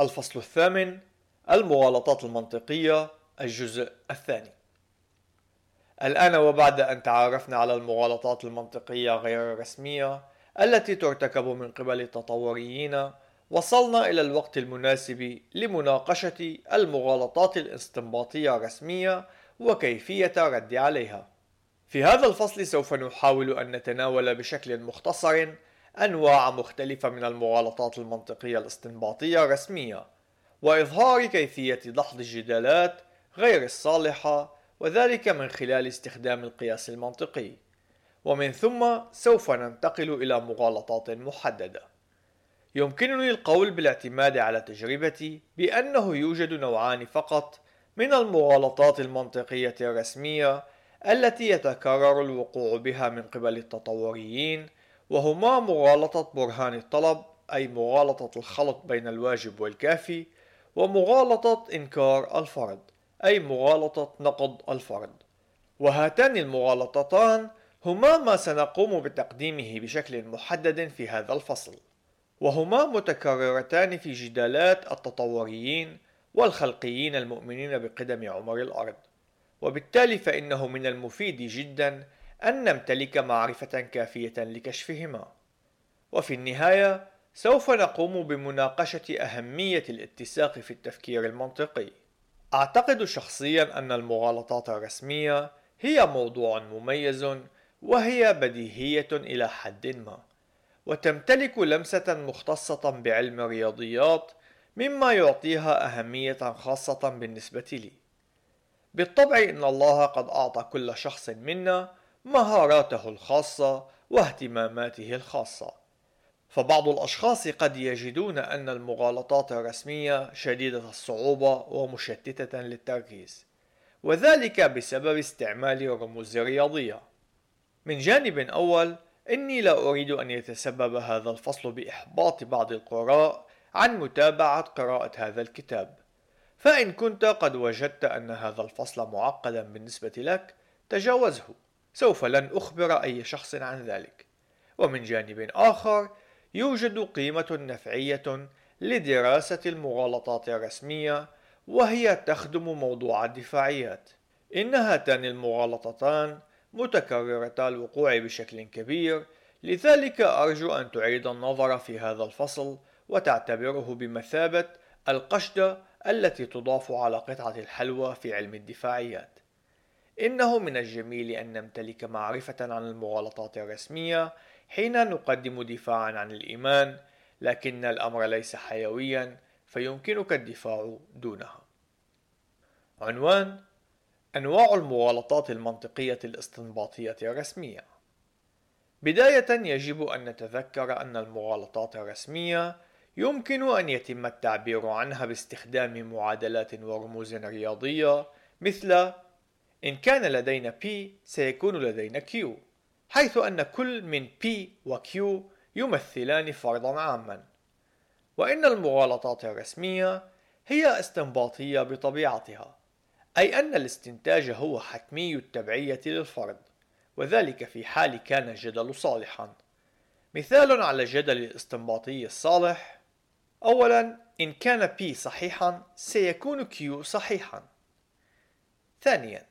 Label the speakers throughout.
Speaker 1: الفصل الثامن المغالطات المنطقية الجزء الثاني الآن وبعد أن تعرفنا على المغالطات المنطقية غير الرسمية التي ترتكب من قبل التطوريين وصلنا إلى الوقت المناسب لمناقشة المغالطات الاستنباطية الرسمية وكيفية الرد عليها. في هذا الفصل سوف نحاول أن نتناول بشكل مختصر أنواع مختلفة من المغالطات المنطقية الاستنباطية الرسمية، وإظهار كيفية دحض الجدالات غير الصالحة وذلك من خلال استخدام القياس المنطقي. ومن ثم سوف ننتقل إلى مغالطات محددة. يمكنني القول بالاعتماد على تجربتي بأنه يوجد نوعان فقط من المغالطات المنطقية الرسمية التي يتكرر الوقوع بها من قبل التطوريين وهما مغالطة برهان الطلب أي مغالطة الخلط بين الواجب والكافي ومغالطة إنكار الفرض أي مغالطة نقض الفرض وهاتان المغالطتان هما ما سنقوم بتقديمه بشكل محدد في هذا الفصل. وهما متكررتان في جدالات التطوريين والخلقيين المؤمنين بقدم عمر الأرض. وبالتالي فإنه من المفيد جدا أن نمتلك معرفة كافية لكشفهما. وفي النهاية سوف نقوم بمناقشة أهمية الاتساق في التفكير المنطقي. أعتقد شخصيا أن المغالطات الرسمية هي موضوع مميز وهي بديهية إلى حد ما. وتمتلك لمسة مختصة بعلم الرياضيات مما يعطيها أهمية خاصة بالنسبة لي. بالطبع إن الله قد أعطى كل شخص منا مهاراته الخاصة واهتماماته الخاصة. فبعض الأشخاص قد يجدون أن المغالطات الرسمية شديدة الصعوبة ومشتتة للتركيز وذلك بسبب استعمال الرموز الرياضية من جانب أول إني لا أريد أن يتسبب هذا الفصل بإحباط بعض القراء عن متابعة قراءة هذا الكتاب. فإن كنت قد وجدت أن هذا الفصل معقدا بالنسبة لك تجاوزه. سوف لن أخبر أي شخص عن ذلك ومن جانب آخر يوجد قيمة نفعية لدراسة المغالطات الرسمية وهي تخدم موضوع الدفاعيات إن هاتان المغالطتان متكررتا الوقوع بشكل كبير لذلك أرجو أن تعيد النظر في هذا الفصل وتعتبره بمثابة القشدة التي تضاف على قطعة الحلوى في علم الدفاعيات. إنه من الجميل أن نمتلك معرفة عن المغالطات الرسمية حين نقدم دفاعا عن الإيمان، لكن الأمر ليس حيويا فيمكنك الدفاع دونها. عنوان أنواع المغالطات المنطقية الاستنباطية الرسمية بداية يجب أن نتذكر أن المغالطات الرسمية يمكن أن يتم التعبير عنها باستخدام معادلات ورموز رياضية مثل إن كان لدينا P سيكون لدينا Q حيث أن كل من P و Q يمثلان فرضا عاما. وإن المغالطات الرسمية هي استنباطية بطبيعتها أي أن الاستنتاج هو حتمي التبعية للفرض وذلك في حال كان الجدل صالحا. مثال على الجدل الاستنباطي الصالح أولا إن كان P صحيحا سيكون Q صحيحا. ثانيا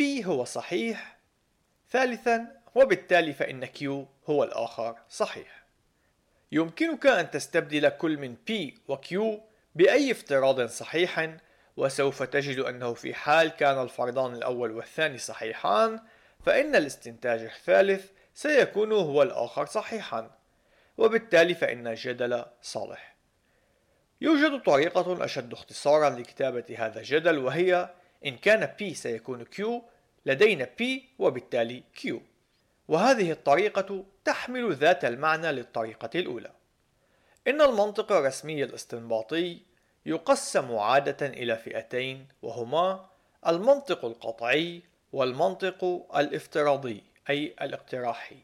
Speaker 1: P هو صحيح. ثالثا وبالتالي فإن Q هو الآخر صحيح. يمكنك أن تستبدل كل من P و Q بأي افتراض صحيح وسوف تجد أنه في حال كان الفرضان الأول والثاني صحيحان فإن الاستنتاج الثالث سيكون هو الآخر صحيحا وبالتالي فإن الجدل صالح. يوجد طريقة أشد اختصارا لكتابة هذا الجدل وهي إن كان P سيكون Q لدينا P وبالتالي Q. وهذه الطريقة تحمل ذات المعنى للطريقة الأولى. إن المنطق الرسمي الاستنباطي يقسم عادة إلى فئتين وهما المنطق القطعي والمنطق الافتراضي أي الاقتراحي.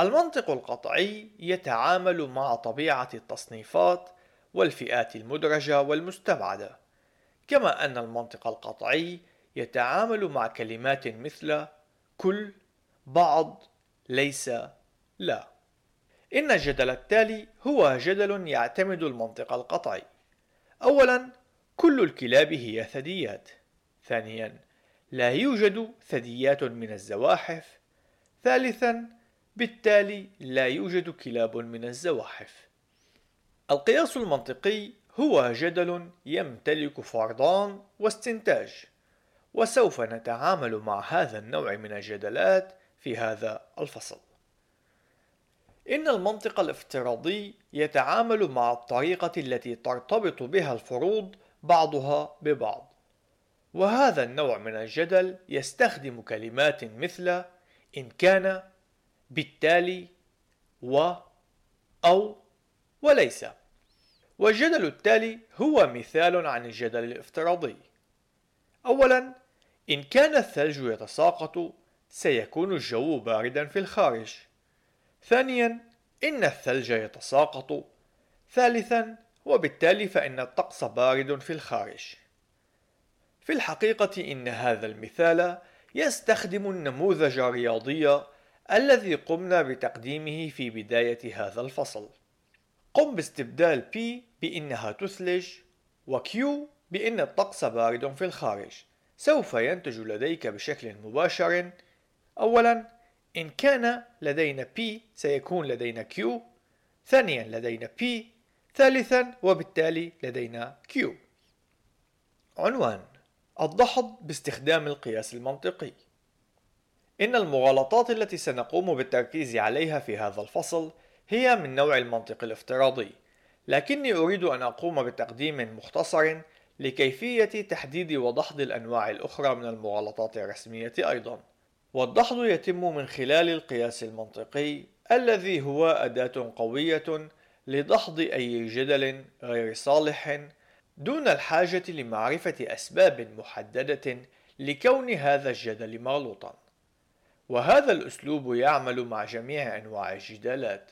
Speaker 1: المنطق القطعي يتعامل مع طبيعة التصنيفات والفئات المدرجة والمستبعدة، كما أن المنطق القطعي يتعامل مع كلمات مثل كل، بعض، ليس، لا. إن الجدل التالي هو جدل يعتمد المنطق القطعي. أولا كل الكلاب هي ثدييات ثانيا لا يوجد ثدييات من الزواحف ثالثا بالتالي لا يوجد كلاب من الزواحف القياس المنطقي هو جدل يمتلك فرضان واستنتاج وسوف نتعامل مع هذا النوع من الجدلات في هذا الفصل. إن المنطق الافتراضي يتعامل مع الطريقة التي ترتبط بها الفروض بعضها ببعض. وهذا النوع من الجدل يستخدم كلمات مثل إن كان بالتالي و أو وليس. والجدل التالي هو مثال عن الجدل الافتراضي. أولا إن كان الثلج يتساقط سيكون الجو باردا في الخارج. ثانيا إن الثلج يتساقط. ثالثا وبالتالي فإن الطقس بارد في الخارج. في الحقيقة إن هذا المثال يستخدم النموذج الرياضي الذي قمنا بتقديمه في بداية هذا الفصل. قم باستبدال P بإنها تثلج و Q بأن الطقس بارد في الخارج. سوف ينتج لديك بشكل مباشر. أولا إن كان لدينا P سيكون لدينا Q. ثانيا لدينا P. ثالثا وبالتالي لدينا Q. عنوان الدحض باستخدام القياس المنطقي. إن المغالطات التي سنقوم بالتركيز عليها في هذا الفصل هي من نوع المنطق الافتراضي لكني أريد أن أقوم بتقديم مختصر لكيفية تحديد ودحض الأنواع الأخرى من المغالطات الرسمية أيضا. والدحض يتم من خلال القياس المنطقي الذي هو أداة قوية لدحض أي جدل غير صالح دون الحاجة لمعرفة أسباب محددة لكون هذا الجدل مغلوطا. وهذا الأسلوب يعمل مع جميع أنواع الجدالات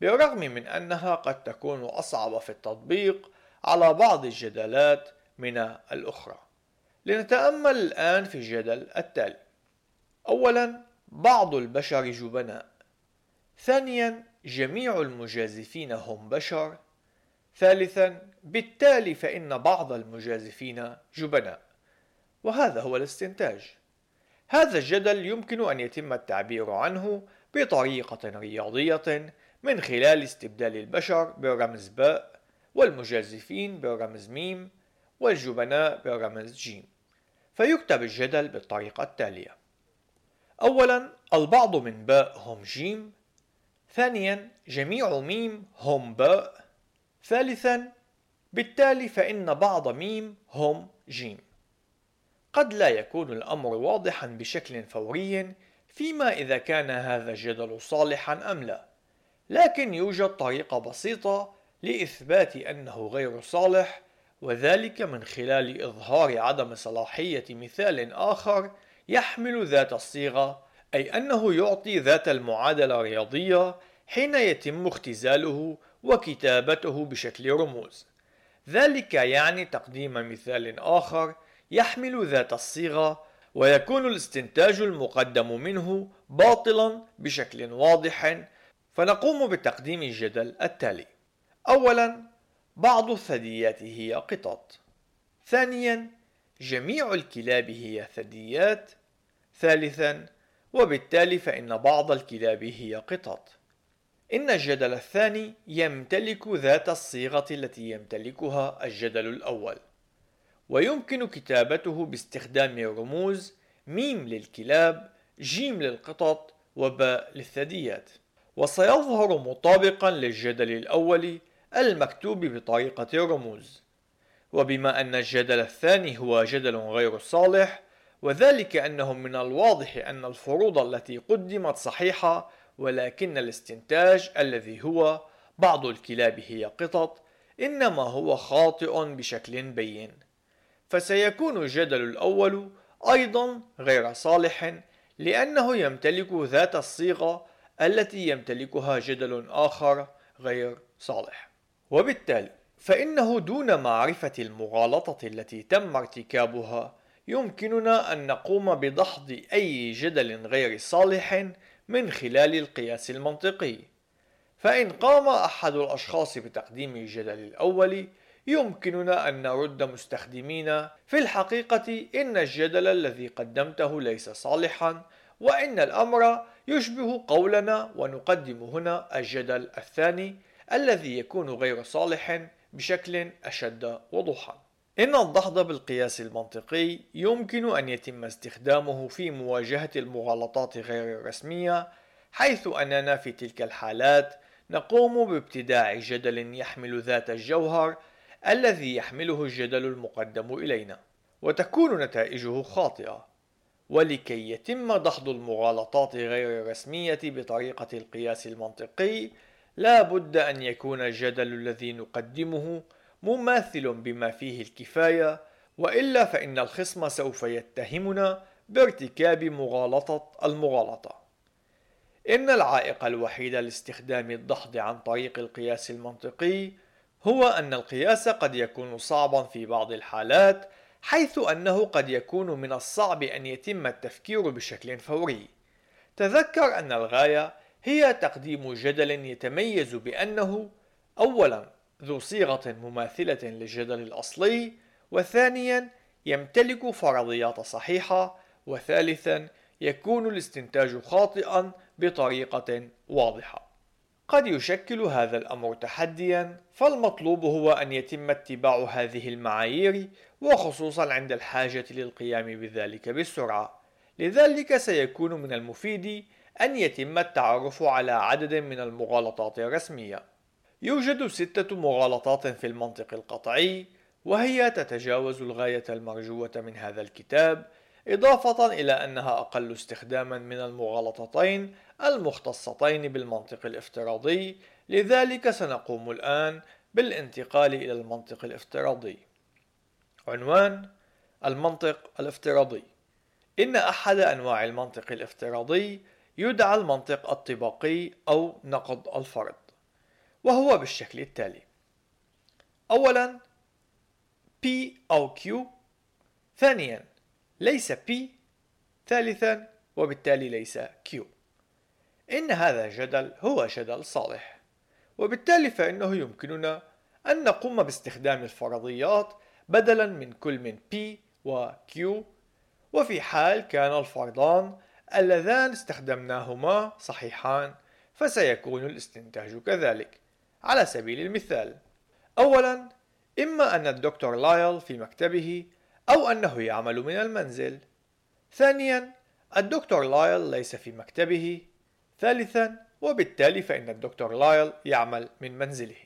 Speaker 1: بالرغم من أنها قد تكون أصعب في التطبيق على بعض الجدالات من الأخرى. لنتأمل الآن في الجدل التالي. أولا بعض البشر جبناء. ثانيا جميع المجازفين هم بشر. ثالثا بالتالي فإن بعض المجازفين جبناء. وهذا هو الاستنتاج. هذا الجدل يمكن أن يتم التعبير عنه بطريقة رياضية من خلال استبدال البشر بالرمز باء والمجازفين بالرمز ميم والجبناء بالرمز جيم فيكتب الجدل بالطريقة التالية. أولا البعض من باء هم جيم. ثانيا جميع ميم هم باء. ثالثا بالتالي فإن بعض ميم هم جيم. قد لا يكون الأمر واضحا بشكل فوري فيما إذا كان هذا الجدل صالحا أم لا. لكن يوجد طريقة بسيطة لإثبات أنه غير صالح وذلك من خلال إظهار عدم صلاحية مثال آخر يحمل ذات الصيغة أي أنه يعطي ذات المعادلة الرياضية حين يتم اختزاله وكتابته بشكل رموز. ذلك يعني تقديم مثال آخر يحمل ذات الصيغة ويكون الاستنتاج المقدم منه باطلا بشكل واضح. فنقوم بتقديم الجدل التالي. أولا بعض الثدييات هي قطط. ثانيا جميع الكلاب هي ثدييات. ثالثا وبالتالي فإن بعض الكلاب هي قطط. إن الجدل الثاني يمتلك ذات الصيغة التي يمتلكها الجدل الأول. ويمكن كتابته باستخدام رموز ميم للكلاب جيم للقطط وباء للثدييات. وسيظهر مطابقا للجدل الأول المكتوب بطريقة الرموز وبما أن الجدل الثاني هو جدل غير صالح وذلك أنه من الواضح أن الفروض التي قدمت صحيحة ولكن الاستنتاج الذي هو بعض الكلاب هي قطط إنما هو خاطئ بشكل بين. فسيكون الجدل الأول أيضا غير صالح لأنه يمتلك ذات الصيغة التي يمتلكها جدل آخر غير صالح. وبالتالي فإنه دون معرفة المغالطة التي تم ارتكابها يمكننا أن نقوم بدحض أي جدل غير صالح من خلال القياس المنطقي. فإن قام أحد الأشخاص بتقديم الجدل الأول يمكننا أن نرد مستخدمين في الحقيقة إن الجدل الذي قدمته ليس صالحا وإن الأمر يشبه قولنا ونقدم هنا الجدل الثاني الذي يكون غير صالح بشكل أشد وضوحا. إن الدحض بالقياس المنطقي يمكن أن يتم استخدامه في مواجهة المغالطات غير الرسمية حيث أننا في تلك الحالات نقوم بابتداع جدل يحمل ذات الجوهر الذي يحمله الجدل المقدم إلينا وتكون نتائجه خاطئة. ولكي يتم دحض المغالطات غير الرسمية بطريقة القياس المنطقي لا بد أن يكون الجدل الذي نقدمه مماثل بما فيه الكفاية وإلا فإن الخصم سوف يتهمنا بارتكاب مغالطة المغالطة. إن العائق الوحيد لاستخدام الدحض عن طريق القياس المنطقي هو أن القياس قد يكون صعبا في بعض الحالات حيث أنه قد يكون من الصعب أن يتم التفكير بشكل فوري. تذكر أن الغاية هي تقديم جدل يتميز بأنه أولا ذو صيغة مماثلة للجدل الأصلي وثانيا يمتلك فرضيات صحيحة وثالثا يكون الاستنتاج خاطئا بطريقة واضحة. قد يشكل هذا الأمر تحديا فالمطلوب هو أن يتم اتباع هذه المعايير وخصوصا عند الحاجة للقيام بذلك بسرعة. لذلك سيكون من المفيد أن يتم التعرف على عدد من المغالطات الرسمية. يوجد ستة مغالطات في المنطق القطعي وهي تتجاوز الغاية المرجوة من هذا الكتاب إضافة إلى أنها أقل استخداما من المغالطتين المختصتين بالمنطق الافتراضي. لذلك سنقوم الآن بالانتقال إلى المنطق الافتراضي. عنوان المنطق الافتراضي. إن أحد أنواع المنطق الافتراضي يدعى المنطق الطباقي أو نقد الفرد وهو بالشكل التالي أولا P أو Q ثانيا ليس P ثالثا وبالتالي ليس Q. إن هذا الجدل هو جدل صالح وبالتالي فإنه يمكننا أن نقوم باستخدام الفرضيات بدلا من كل من P و Q وفي حال كان الفرضان اللذان استخدمناهما صحيحان فسيكون الاستنتاج كذلك على سبيل المثال. أولا إما أن الدكتور لايل في مكتبه أو أنه يعمل من المنزل. ثانيا الدكتور لايل ليس في مكتبه. ثالثا وبالتالي فإن الدكتور لايل يعمل من منزله.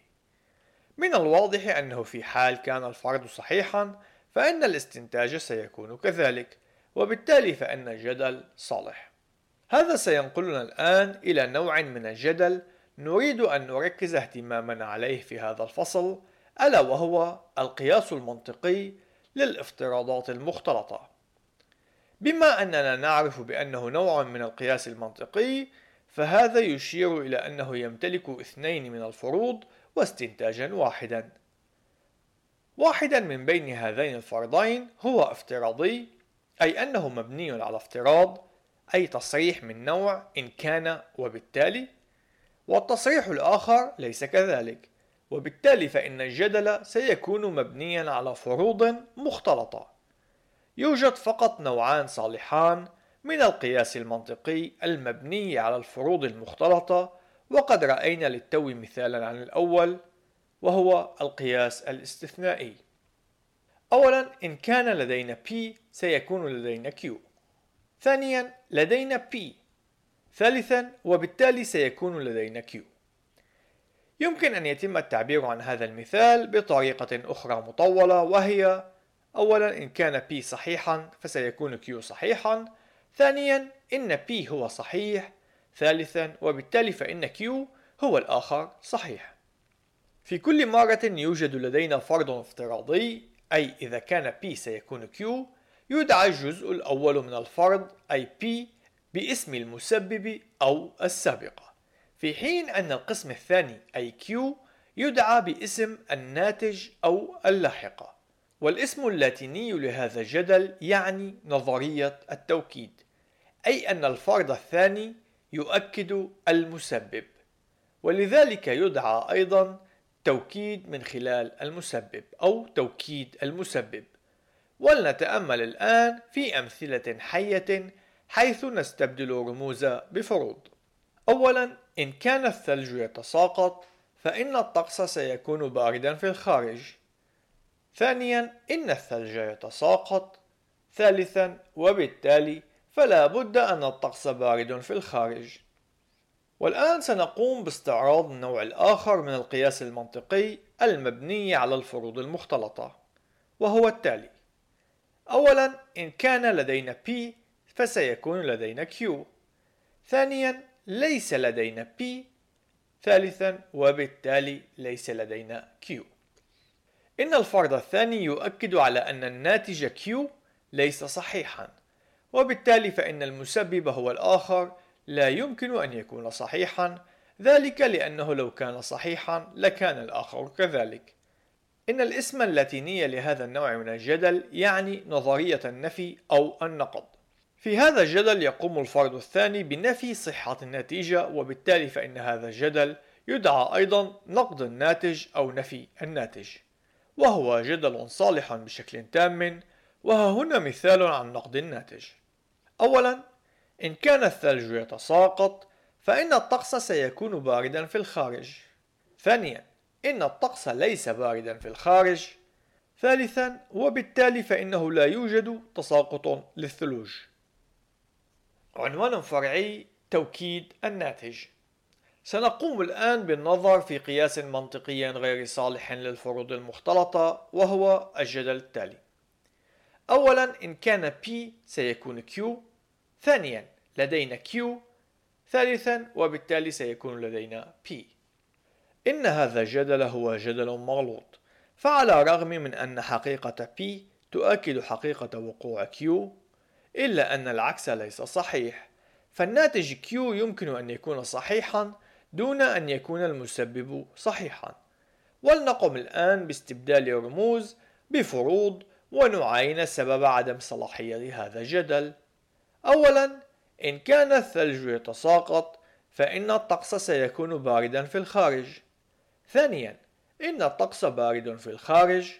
Speaker 1: من الواضح أنه في حال كان الفرض صحيحا فإن الاستنتاج سيكون كذلك. وبالتالي فإن الجدل صالح. هذا سينقلنا الآن إلى نوع من الجدل نريد أن نركز اهتمامنا عليه في هذا الفصل ألا وهو القياس المنطقي للافتراضات المختلطة. بما أننا نعرف بأنه نوع من القياس المنطقي فهذا يشير إلى أنه يمتلك اثنين من الفروض واستنتاجا واحدا. واحدا من بين هذين الفرضين هو افتراضي أي أنه مبني على افتراض أي تصريح من نوع إن كان وبالتالي والتصريح الآخر ليس كذلك. وبالتالي فإن الجدل سيكون مبنيا على فروض مختلطة. يوجد فقط نوعان صالحان من القياس المنطقي المبني على الفروض المختلطة وقد رأينا للتو مثالا عن الأول وهو القياس الاستثنائي. أولا إن كان لدينا P سيكون لدينا Q. ثانيا لدينا P. ثالثا وبالتالي سيكون لدينا Q. يمكن أن يتم التعبير عن هذا المثال بطريقة أخرى مطولة وهي أولا إن كان P صحيحا فسيكون Q صحيحا. ثانيا إن P هو صحيح. ثالثا وبالتالي فإن Q هو الآخر صحيح. في كل مرة يوجد لدينا فرض افتراضي أي إذا كان P سيكون Q يدعى الجزء الأول من الفرض أي P باسم المسبب أو السابقة في حين أن القسم الثاني أي Q يدعى باسم الناتج أو اللاحقة والاسم اللاتيني لهذا الجدل يعني نظرية التوكيد أي أن الفرض الثاني يؤكد المسبب. ولذلك يدعى أيضا توكيد من خلال المسبب أو توكيد المسبب. ولنتأمل الآن في أمثلة حية حيث نستبدل رموز بفروض. أولا إن كان الثلج يتساقط فإن الطقس سيكون باردا في الخارج. ثانيا إن الثلج يتساقط. ثالثا وبالتالي فلا بد أن الطقس بارد في الخارج. والآن سنقوم باستعراض النوع الآخر من القياس المنطقي المبني على الفروض المختلطة وهو التالي. أولا إن كان لدينا P فسيكون لدينا Q. ثانيا ليس لدينا P. ثالثا وبالتالي ليس لدينا Q. إن الفرض الثاني يؤكد على أن الناتج Q ليس صحيحا وبالتالي فإن المسبب هو الآخر لا يمكن أن يكون صحيحا. ذلك لأنه لو كان صحيحا لكان الآخر كذلك. إن الاسم اللاتيني لهذا النوع من الجدل يعني نظرية النفي أو النقض في هذا الجدل يقوم الفرد الثاني بنفي صحة النتيجة وبالتالي فإن هذا الجدل يدعى أيضا نقد الناتج أو نفي الناتج. وهو جدل صالح بشكل تام وها هنا مثال عن نقد الناتج. أولا إن كان الثلج يتساقط فإن الطقس سيكون باردا في الخارج. ثانيا إن الطقس ليس باردا في الخارج. ثالثا وبالتالي فإنه لا يوجد تساقط للثلوج. عنوان فرعي توكيد الناتج. سنقوم الآن بالنظر في قياس منطقي غير صالح للفروض المختلطة وهو الجدل التالي. أولا إن كان P سيكون Q. ثانيا لدينا Q ثالثا وبالتالي سيكون لدينا P. إن هذا الجدل هو جدل مغلوط فعلى الرغم من أن حقيقة P تؤكد حقيقة وقوع Q إلا أن العكس ليس صحيح فالناتج Q يمكن أن يكون صحيحا دون أن يكون المسبب صحيحا. ولنقم الآن باستبدال رموز بفروض ونعاين سبب عدم صلاحية هذا الجدل. أولا إن كان الثلج يتساقط فإن الطقس سيكون باردا في الخارج. ثانيا إن الطقس بارد في الخارج.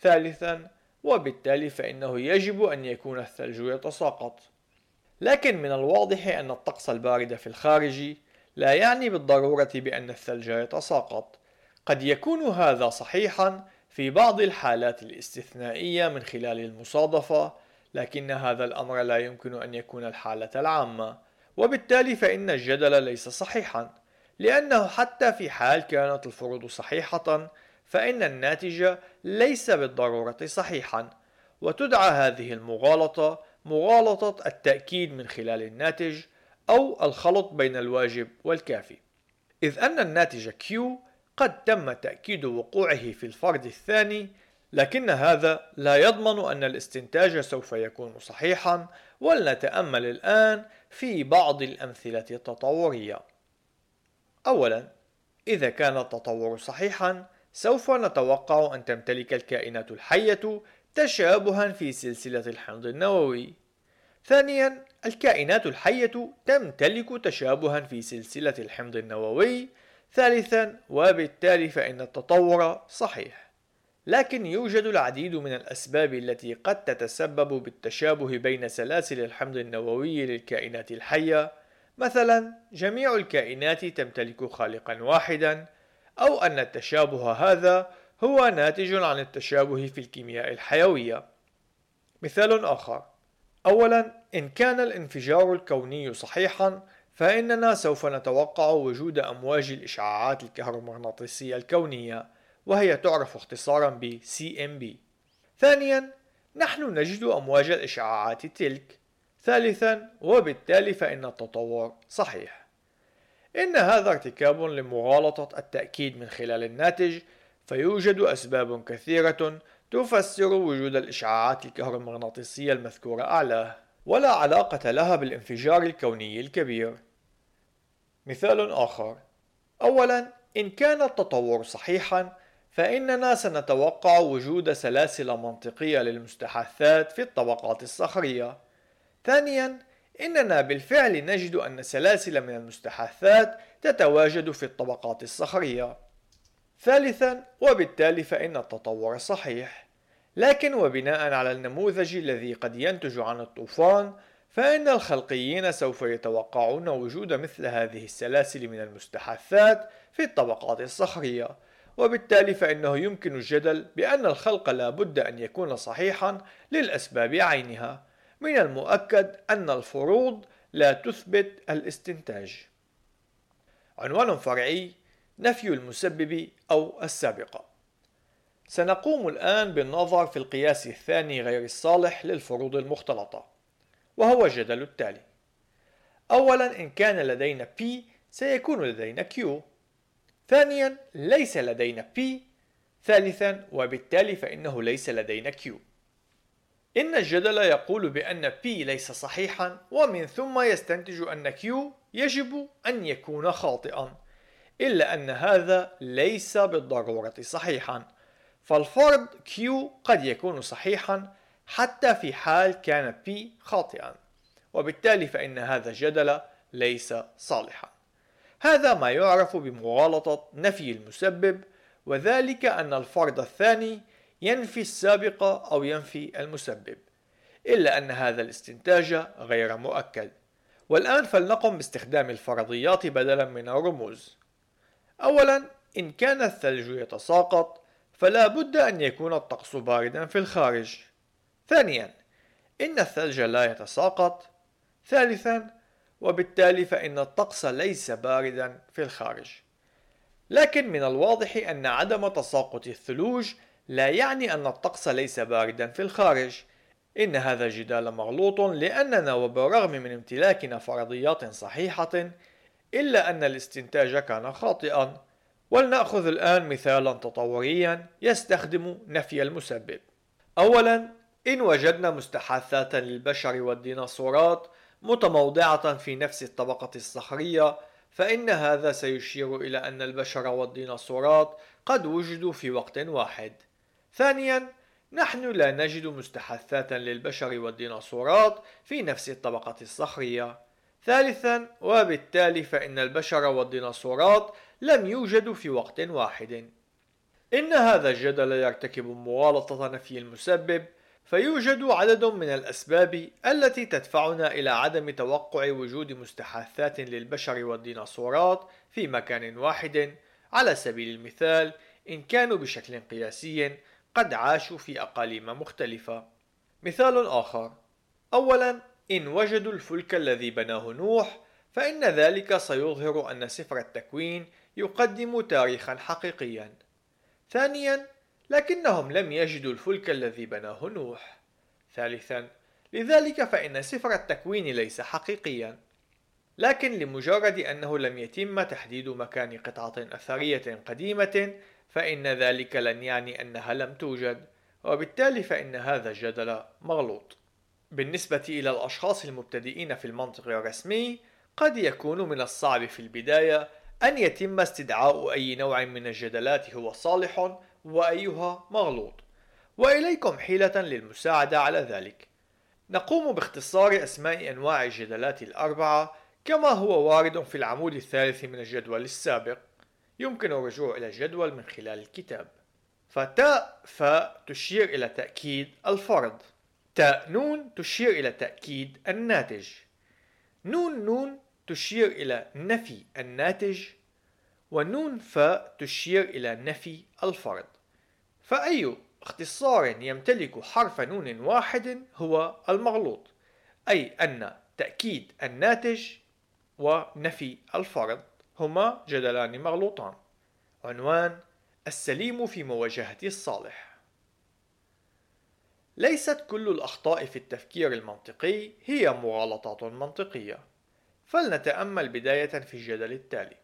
Speaker 1: ثالثا وبالتالي فإنه يجب أن يكون الثلج يتساقط. لكن من الواضح أن الطقس البارد في الخارج لا يعني بالضرورة بأن الثلج يتساقط. قد يكون هذا صحيحا في بعض الحالات الاستثنائية من خلال المصادفة لكن هذا الأمر لا يمكن أن يكون الحالة العامة. وبالتالي فإن الجدل ليس صحيحا. لأنه حتى في حال كانت الفروض صحيحة فإن الناتج ليس بالضرورة صحيحا. وتدعى هذه المغالطة مغالطة التأكيد من خلال الناتج أو الخلط بين الواجب والكافي. إذ أن الناتج Q قد تم تأكيد وقوعه في الفرد الثاني لكن هذا لا يضمن أن الاستنتاج سوف يكون صحيحا ولنتأمل الآن في بعض الأمثلة التطورية. أولا إذا كان التطور صحيحا سوف نتوقع أن تمتلك الكائنات الحية تشابها في سلسلة الحمض النووي. ثانيا الكائنات الحية تمتلك تشابها في سلسلة الحمض النووي. ثالثا وبالتالي فإن التطور صحيح. لكن يوجد العديد من الأسباب التي قد تتسبب بالتشابه بين سلاسل الحمض النووي للكائنات الحية. مثلا جميع الكائنات تمتلك خالقا واحدا أو أن التشابه هذا هو ناتج عن التشابه في الكيمياء الحيوية. مثال آخر. أولا إن كان الانفجار الكوني صحيحا فإننا سوف نتوقع وجود أمواج الإشعاعات الكهرومغناطيسية الكونية. وهي تعرف اختصارا ب CMB ثانيا نحن نجد أمواج الإشعاعات تلك. ثالثا وبالتالي فإن التطور صحيح. إن هذا ارتكاب لمغالطة التأكيد من خلال الناتج فيوجد أسباب كثيرة تفسر وجود الإشعاعات الكهرومغناطيسية المذكورة أعلاه ولا علاقة لها بالانفجار الكوني الكبير. مثال آخر. أولا إن كان التطور صحيحا فإننا سنتوقع وجود سلاسل منطقية للمستحثات في الطبقات الصخرية. ثانيا إننا بالفعل نجد أن سلاسل من المستحثات تتواجد في الطبقات الصخرية. ثالثا وبالتالي فإن التطور صحيح. لكن وبناء على النموذج الذي قد ينتج عن الطوفان فإن الخلقيين سوف يتوقعون وجود مثل هذه السلاسل من المستحثات في الطبقات الصخرية. وبالتالي فإنه يمكن الجدل بأن الخلق لا بد أن يكون صحيحا للأسباب عينها. من المؤكد أن الفروض لا تثبت الاستنتاج. عنوان فرعي نفي المسبب أو السابقة سنقوم الآن بالنظر في القياس الثاني غير الصالح للفروض المختلطة وهو الجدل التالي. أولا إن كان لدينا P سيكون لدينا Q. ثانيا ليس لدينا P. ثالثا وبالتالي فإنه ليس لدينا Q. إن الجدل يقول بأن P ليس صحيحا ومن ثم يستنتج أن Q يجب أن يكون خاطئا إلا أن هذا ليس بالضرورة صحيحا. فالفرض Q قد يكون صحيحا حتى في حال كان P خاطئا وبالتالي فإن هذا الجدل ليس صالحا. هذا ما يعرف بمغالطة نفي المسبب وذلك أن الفرض الثاني ينفي السابق أو ينفي المسبب إلا أن هذا الاستنتاج غير مؤكد. والآن فلنقم باستخدام الفرضيات بدلا من الرموز. أولا إن كان الثلج يتساقط فلا بد أن يكون الطقس باردا في الخارج. ثانيا إن الثلج لا يتساقط. ثالثا وبالتالي فإن الطقس ليس باردا في الخارج. لكن من الواضح أن عدم تساقط الثلوج لا يعني أن الطقس ليس باردا في الخارج. إن هذا الجدال مغلوط لأننا وبالرغم من امتلاكنا فرضيات صحيحة إلا أن الاستنتاج كان خاطئا. ولنأخذ الآن مثالا تطوريا يستخدم نفي المسبب. أولا إن وجدنا مستحاثات للبشر والديناصورات متموضعة في نفس الطبقة الصخرية فإن هذا سيشير إلى أن البشر والديناصورات قد وجدوا في وقت واحد. ثانيا نحن لا نجد مستحثات للبشر والديناصورات في نفس الطبقة الصخرية. ثالثا وبالتالي فإن البشر والديناصورات لم يوجدوا في وقت واحد. إن هذا الجدل يرتكب مغالطة نفي المسبب فيوجد عدد من الأسباب التي تدفعنا إلى عدم توقع وجود مستحاثات للبشر والديناصورات في مكان واحد. على سبيل المثال إن كانوا بشكل قياسي قد عاشوا في أقاليم مختلفة. مثال آخر. أولا إن وجدوا الفلك الذي بناه نوح فإن ذلك سيظهر أن سفر التكوين يقدم تاريخا حقيقيا. ثانيا لكنهم لم يجدوا الفلك الذي بناه نوح. ثالثا لذلك فإن سفر التكوين ليس حقيقيا لكن لمجرد أنه لم يتم تحديد مكان قطعة أثرية قديمة فإن ذلك لن يعني أنها لم توجد وبالتالي فإن هذا الجدل مغلوط. بالنسبة إلى الأشخاص المبتدئين في المنطق الرسمي قد يكون من الصعب في البداية أن يتم استدعاء أي نوع من الجدلات هو صالح وأيها مغلوط. وإليكم حيلة للمساعدة على ذلك. نقوم باختصار أسماء أنواع الجدلات الأربعة كما هو وارد في العمود الثالث من الجدول السابق. يمكن الرجوع إلى الجدول من خلال الكتاب. فتاء فاء تشير إلى تأكيد الفرض. تاء نون تشير إلى تأكيد الناتج. نون نون تشير إلى نفي الناتج. ونون فاء تشير إلى نفي الفرض فأي اختصار يمتلك حرف نون واحد هو المغلوط؟ أي أن تأكيد الناتج ونفي الفرض هما جدلان مغلوطان. عنوان السليم في مواجهة الصالح. ليست كل الأخطاء في التفكير المنطقي هي مغالطات منطقية. فلنتأمل بداية في الجدل التالي.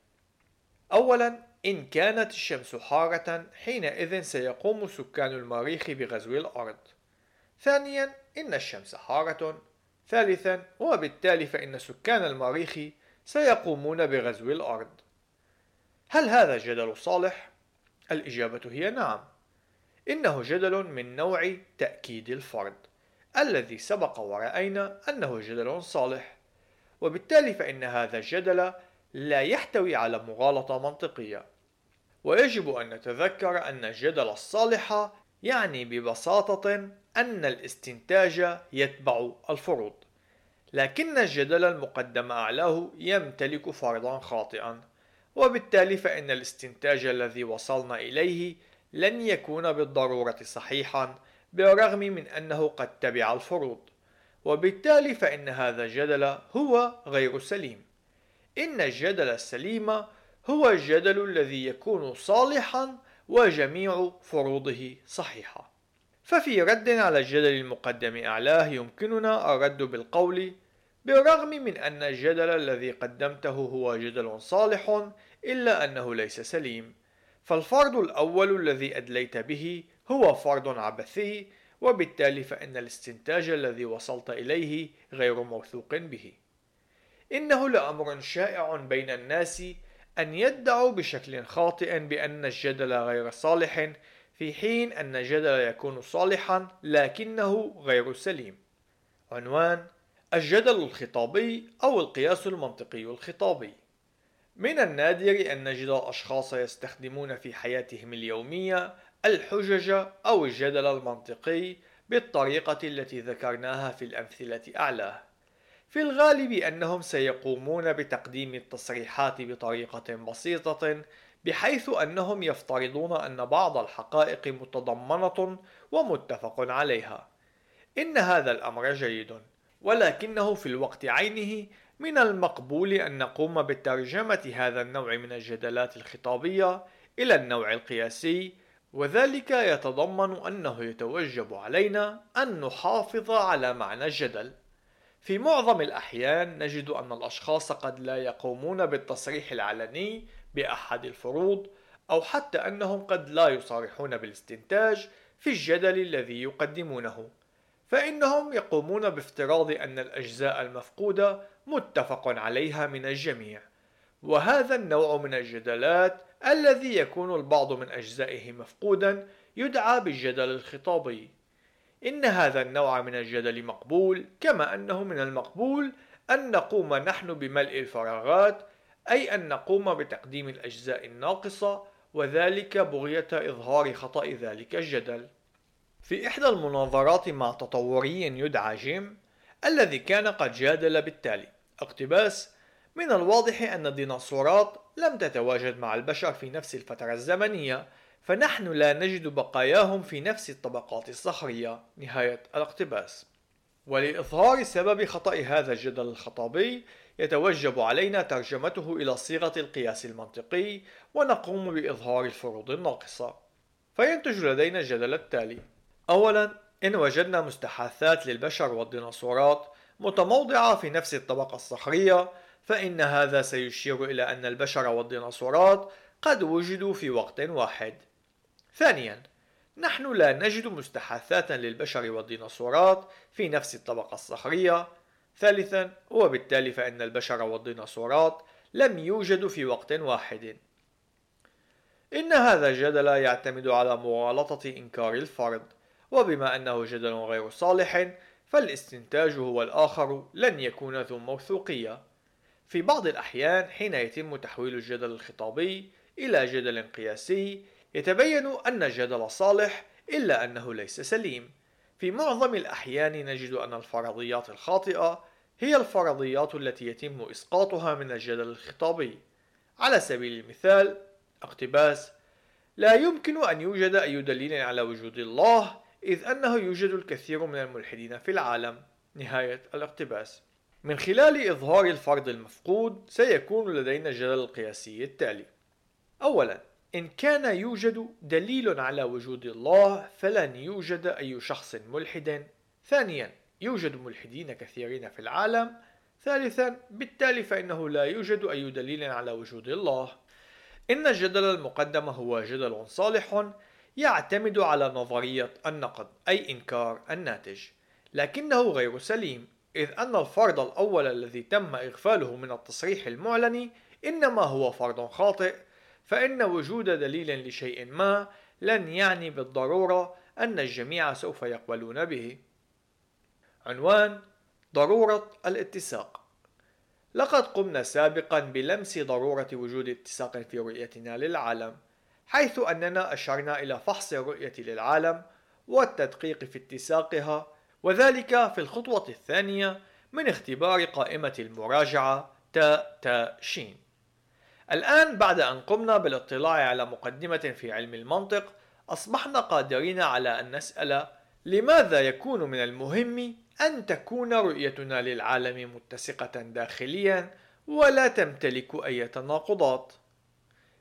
Speaker 1: أولا إن كانت الشمس حارة حينئذ سيقوم سكان المريخ بغزو الأرض. ثانيا إن الشمس حارة. ثالثا وبالتالي فإن سكان المريخ سيقومون بغزو الأرض. هل هذا جدل صالح؟ الإجابة هي نعم. إنه جدل من نوع تأكيد الفرض الذي سبق ورأينا أنه جدل صالح. وبالتالي فإن هذا الجدل لا يحتوي على مغالطة منطقية. ويجب أن نتذكر أن الجدل الصالح يعني ببساطة أن الاستنتاج يتبع الفروض. لكن الجدل المقدم أعلاه يمتلك فرضا خاطئا وبالتالي فإن الاستنتاج الذي وصلنا إليه لن يكون بالضرورة صحيحا بالرغم من أنه قد تبع الفروض. وبالتالي فإن هذا الجدل هو غير سليم. إن الجدل السليم هو الجدل الذي يكون صالحا وجميع فروضه صحيحة. ففي رد على الجدل المقدم أعلاه يمكننا الرد بالقول بالرغم من أن الجدل الذي قدمته هو جدل صالح إلا أنه ليس سليم. فالفرض الأول الذي أدليت به هو فرض عبثي وبالتالي فإن الاستنتاج الذي وصلت إليه غير موثوق به. إنه لأمر شائع بين الناس أن يدعوا بشكل خاطئ بأن الجدل غير صالح في حين أن الجدل يكون صالحا لكنه غير سليم. عنوان الجدل الخطابي أو القياس المنطقي الخطابي. من النادر أن نجد أشخاص يستخدمون في حياتهم اليومية الحجج أو الجدل المنطقي بالطريقة التي ذكرناها في الأمثلة أعلاه في الغالب أنهم سيقومون بتقديم التصريحات بطريقة بسيطة بحيث أنهم يفترضون أن بعض الحقائق متضمنة ومتفق عليها. إن هذا الأمر جيد ولكنه في الوقت عينه من المقبول أن نقوم بترجمة هذا النوع من الجدلات الخطابية إلى النوع القياسي وذلك يتضمن أنه يتوجب علينا أن نحافظ على معنى الجدل. في معظم الأحيان نجد أن الأشخاص قد لا يقومون بالتصريح العلني بأحد الفروض أو حتى أنهم قد لا يصارحون بالاستنتاج في الجدل الذي يقدمونه. فإنهم يقومون بافتراض أن الأجزاء المفقودة متفق عليها من الجميع. وهذا النوع من الجدلات الذي يكون البعض من أجزائه مفقودا يدعى بالجدل الخطابي. إن هذا النوع من الجدل مقبول كما أنه من المقبول أن نقوم نحن بملء الفراغات أي أن نقوم بتقديم الأجزاء الناقصة وذلك بغية إظهار خطأ ذلك الجدل. في إحدى المناظرات مع تطوري يدعى جيم الذي كان قد جادل بالتالي. اقتباس من الواضح أن الديناصورات لم تتواجد مع البشر في نفس الفترة الزمنية فنحن لا نجد بقاياهم في نفس الطبقات الصخرية. نهاية الاقتباس. ولإظهار سبب خطأ هذا الجدل الخطابي يتوجب علينا ترجمته إلى صيغة القياس المنطقي ونقوم بإظهار الفروض الناقصة. فينتج لدينا الجدل التالي. أولا إن وجدنا مستحاثات للبشر والديناصورات متموضعة في نفس الطبقة الصخرية فإن هذا سيشير إلى أن البشر والديناصورات قد وجدوا في وقت واحد. ثانيا نحن لا نجد مستحاثات للبشر والديناصورات في نفس الطبقة الصخرية. ثالثا وبالتالي فإن البشر والديناصورات لم يوجدوا في وقت واحد. إن هذا الجدل يعتمد على مغالطة إنكار الفرد. وبما أنه جدل غير صالح فالاستنتاج هو الآخر لن يكون ذو موثوقية. في بعض الأحيان حين يتم تحويل الجدل الخطابي إلى جدل قياسي يتبين أن الجدل صالح إلا أنه ليس سليم. في معظم الأحيان نجد أن الفرضيات الخاطئة هي الفرضيات التي يتم إسقاطها من الجدل الخطابي. على سبيل المثال اقتباس لا يمكن أن يوجد أي دليل على وجود الله إذ أنه يوجد الكثير من الملحدين في العالم. نهاية الاقتباس. من خلال إظهار الفرض المفقود سيكون لدينا الجدل القياسي التالي. أولا إن كان يوجد دليل على وجود الله فلن يوجد أي شخص ملحد ثانيا يوجد ملحدين كثيرين في العالم. ثالثا بالتالي فإنه لا يوجد أي دليل على وجود الله. إن الجدل المقدم هو جدل صالح يعتمد على نظرية النقد أي إنكار الناتج لكنه غير سليم. إذ أن الفرض الأول الذي تم إغفاله من التصريح المعلن إنما هو فرض خاطئ. فإن وجود دليل لشيء ما لن يعني بالضرورة أن الجميع سوف يقبلون به. عنوان ضرورة الاتساق لقد قمنا سابقا بلمس ضرورة وجود اتساق في رؤيتنا للعالم حيث أننا أشرنا إلى فحص الرؤية للعالم والتدقيق في اتساقها وذلك في الخطوة الثانية من اختبار قائمة المراجعة تاء تاء شين الآن بعد أن قمنا بالاطلاع على مقدمة في علم المنطق أصبحنا قادرين على أن نسأل لماذا يكون من المهم أن تكون رؤيتنا للعالم متسقة داخليا ولا تمتلك أي تناقضات.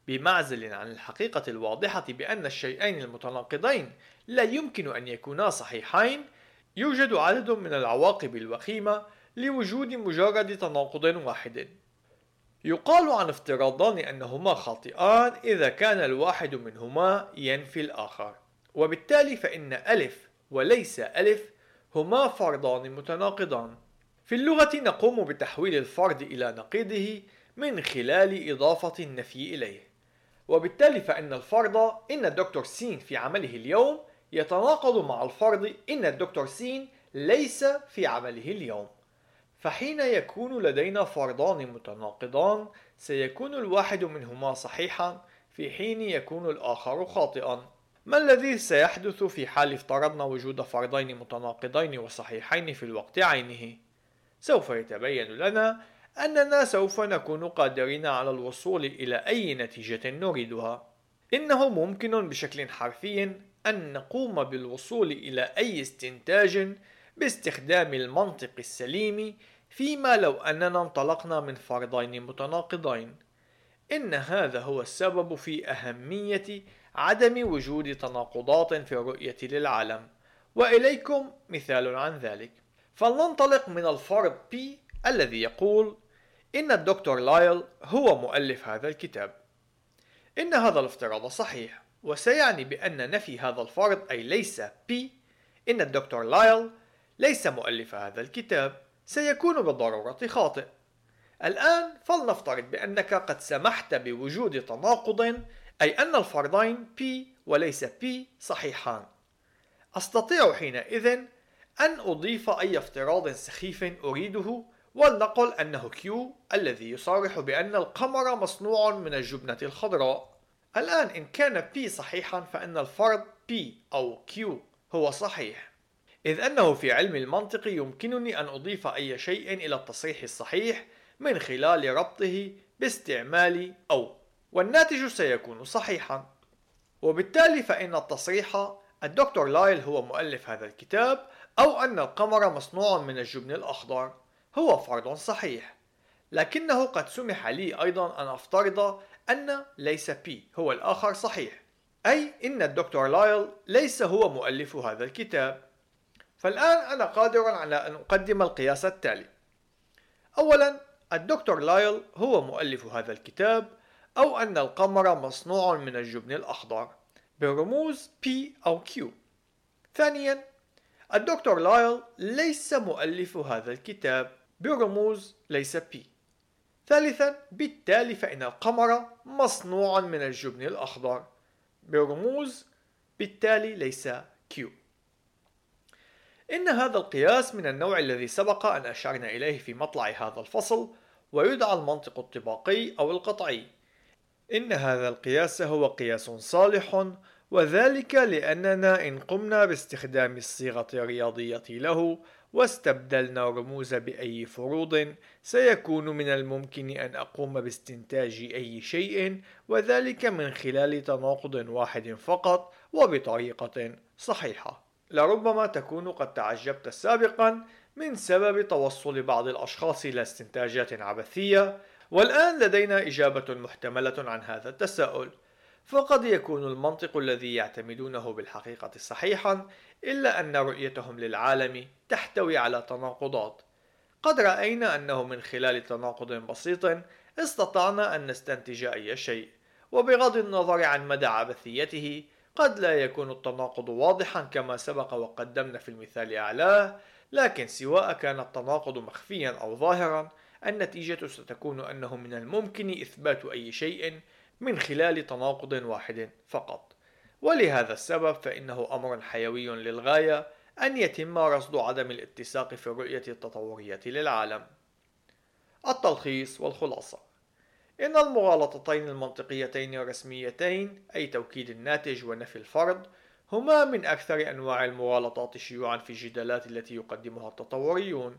Speaker 1: بمعزل عن الحقيقة الواضحة بأن الشيئين المتناقضين لا يمكن أن يكونا صحيحين يوجد عدد من العواقب الوخيمة لوجود مجرد تناقض واحد. يقال عن افتراضان أنهما خاطئان إذا كان الواحد منهما ينفي الآخر. وبالتالي فإن ألف وليس ألف هما فردان متناقضان. في اللغة نقوم بتحويل الفرد إلى نقيضه من خلال إضافة النفي إليه. وبالتالي فإن الفرد إن الدكتور سين في عمله اليوم يتناقض مع الفرض إن الدكتور سين ليس في عمله اليوم. فحين يكون لدينا فردان متناقضان سيكون الواحد منهما صحيحا في حين يكون الآخر خاطئا ما الذي سيحدث في حال افترضنا وجود فردين متناقضين وصحيحين في الوقت عينه؟ سوف يتبين لنا أننا سوف نكون قادرين على الوصول إلى أي نتيجة نريدها. إنه ممكن بشكل حرفي أن نقوم بالوصول إلى أي استنتاج باستخدام المنطق السليم فيما لو أننا انطلقنا من فردين متناقضين. إن هذا هو السبب في أهمية عدم وجود تناقضات في الرؤية للعالم. وإليكم مثال عن ذلك. فلننطلق من الفرض P الذي يقول إن الدكتور لايل هو مؤلف هذا الكتاب. إن هذا الافتراض صحيح وسيعني بأن نفي هذا الفرض أي ليس P. إن الدكتور لايل ليس مؤلف هذا الكتاب سيكون بالضرورة خاطئ. الآن فلنفترض بأنك قد سمحت بوجود تناقض أي أن الفرضين P وليس P صحيحان. أستطيع حينئذ أن أضيف أي افتراض سخيف أريده ولنقل أنه Q الذي يصرح بأن القمر مصنوع من الجبنة الخضراء. الآن إن كان P صحيحا فإن الفرض P أو Q هو صحيح. إذ أنه في علم المنطق يمكنني أن أضيف أي شيء إلى التصريح الصحيح من خلال ربطه باستعمال أو والناتج سيكون صحيحا. وبالتالي فإن التصريح الدكتور لايل هو مؤلف هذا الكتاب أو أن القمر مصنوع من الجبن الأخضر هو فرض صحيح. لكنه قد سمح لي أيضا أن أفترض أن ليس P هو الآخر صحيح. أي إن الدكتور لايل ليس هو مؤلف هذا الكتاب. فالآن أنا قادر على أن أقدم القياس التالي. أولا الدكتور لايل هو مؤلف هذا الكتاب أو أن القمر مصنوع من الجبن الأخضر برموز P أو Q. ثانيا الدكتور لايل ليس مؤلف هذا الكتاب برموز ليس P. ثالثا بالتالي فإن القمر مصنوع من الجبن الأخضر برموز بالتالي ليس Q. إن هذا القياس من النوع الذي سبق أن أشرنا إليه في مطلع هذا الفصل ويدعى المنطق الطباقي أو القطعي. إن هذا القياس هو قياس صالح وذلك لأننا إن قمنا باستخدام الصيغة الرياضية له واستبدلنا رموز بأي فروض سيكون من الممكن أن أقوم باستنتاج أي شيء وذلك من خلال تناقض واحد فقط وبطريقة صحيحة. لربما تكون قد تعجبت سابقا من سبب توصل بعض الأشخاص إلى استنتاجات عبثية والآن لدينا إجابة محتملة عن هذا التساؤل. فقد يكون المنطق الذي يعتمدونه بالحقيقة صحيحا إلا أن رؤيتهم للعالم تحتوي على تناقضات. قد رأينا أنه من خلال تناقض بسيط استطعنا أن نستنتج أي شيء وبغض النظر عن مدى عبثيته قد لا يكون التناقض واضحا كما سبق وقدمنا في المثال أعلاه لكن سواء كان التناقض مخفيا أو ظاهرا النتيجة ستكون أنه من الممكن إثبات أي شيء من خلال تناقض واحد فقط. ولهذا السبب فإنه أمر حيوي للغاية أن يتم رصد عدم الاتساق في الرؤية التطورية للعالم. التلخيص والخلاصة. إن المغالطتين المنطقيتين الرسميتين أي توكيد الناتج ونفي الفرض هما من أكثر أنواع المغالطات شيوعا في الجدالات التي يقدمها التطوريون.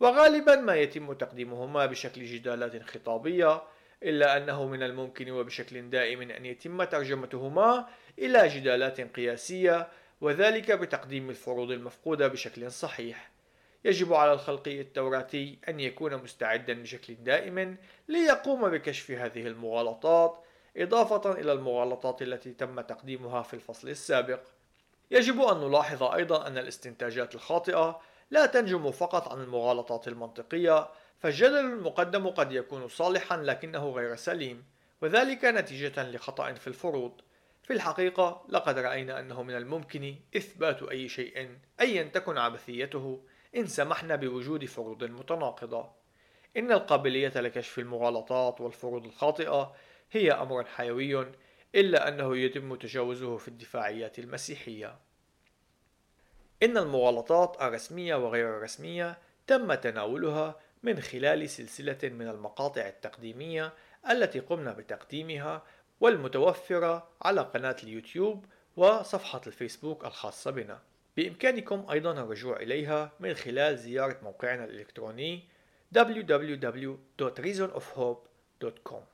Speaker 1: وغالبا ما يتم تقديمهما بشكل جدالات خطابية إلا أنه من الممكن وبشكل دائم أن يتم ترجمتهما إلى جدالات قياسية وذلك بتقديم الفروض المفقودة بشكل صحيح. يجب على الخلقي التوراتي أن يكون مستعدا بشكل دائم ليقوم بكشف هذه المغالطات إضافة إلى المغالطات التي تم تقديمها في الفصل السابق. يجب أن نلاحظ أيضا أن الاستنتاجات الخاطئة لا تنجم فقط عن المغالطات المنطقية فالجدل المقدم قد يكون صالحا لكنه غير سليم وذلك نتيجة لخطأ في الفروض. في الحقيقة لقد رأينا أنه من الممكن إثبات أي شيء أيا تكن عبثيته إن سمحنا بوجود فروض متناقضة. إن القابلية لكشف المغالطات والفروض الخاطئة هي أمر حيوي إلا أنه يتم تجاوزه في الدفاعيات المسيحية. إن المغالطات الرسمية وغير الرسمية تم تناولها من خلال سلسلة من المقاطع التقديمية التي قمنا بتقديمها والمتوفرة على قناة اليوتيوب وصفحة الفيسبوك الخاصة بنا. بإمكانكم أيضا الرجوع إليها من خلال زيارة موقعنا الإلكتروني www.reasonofhope.com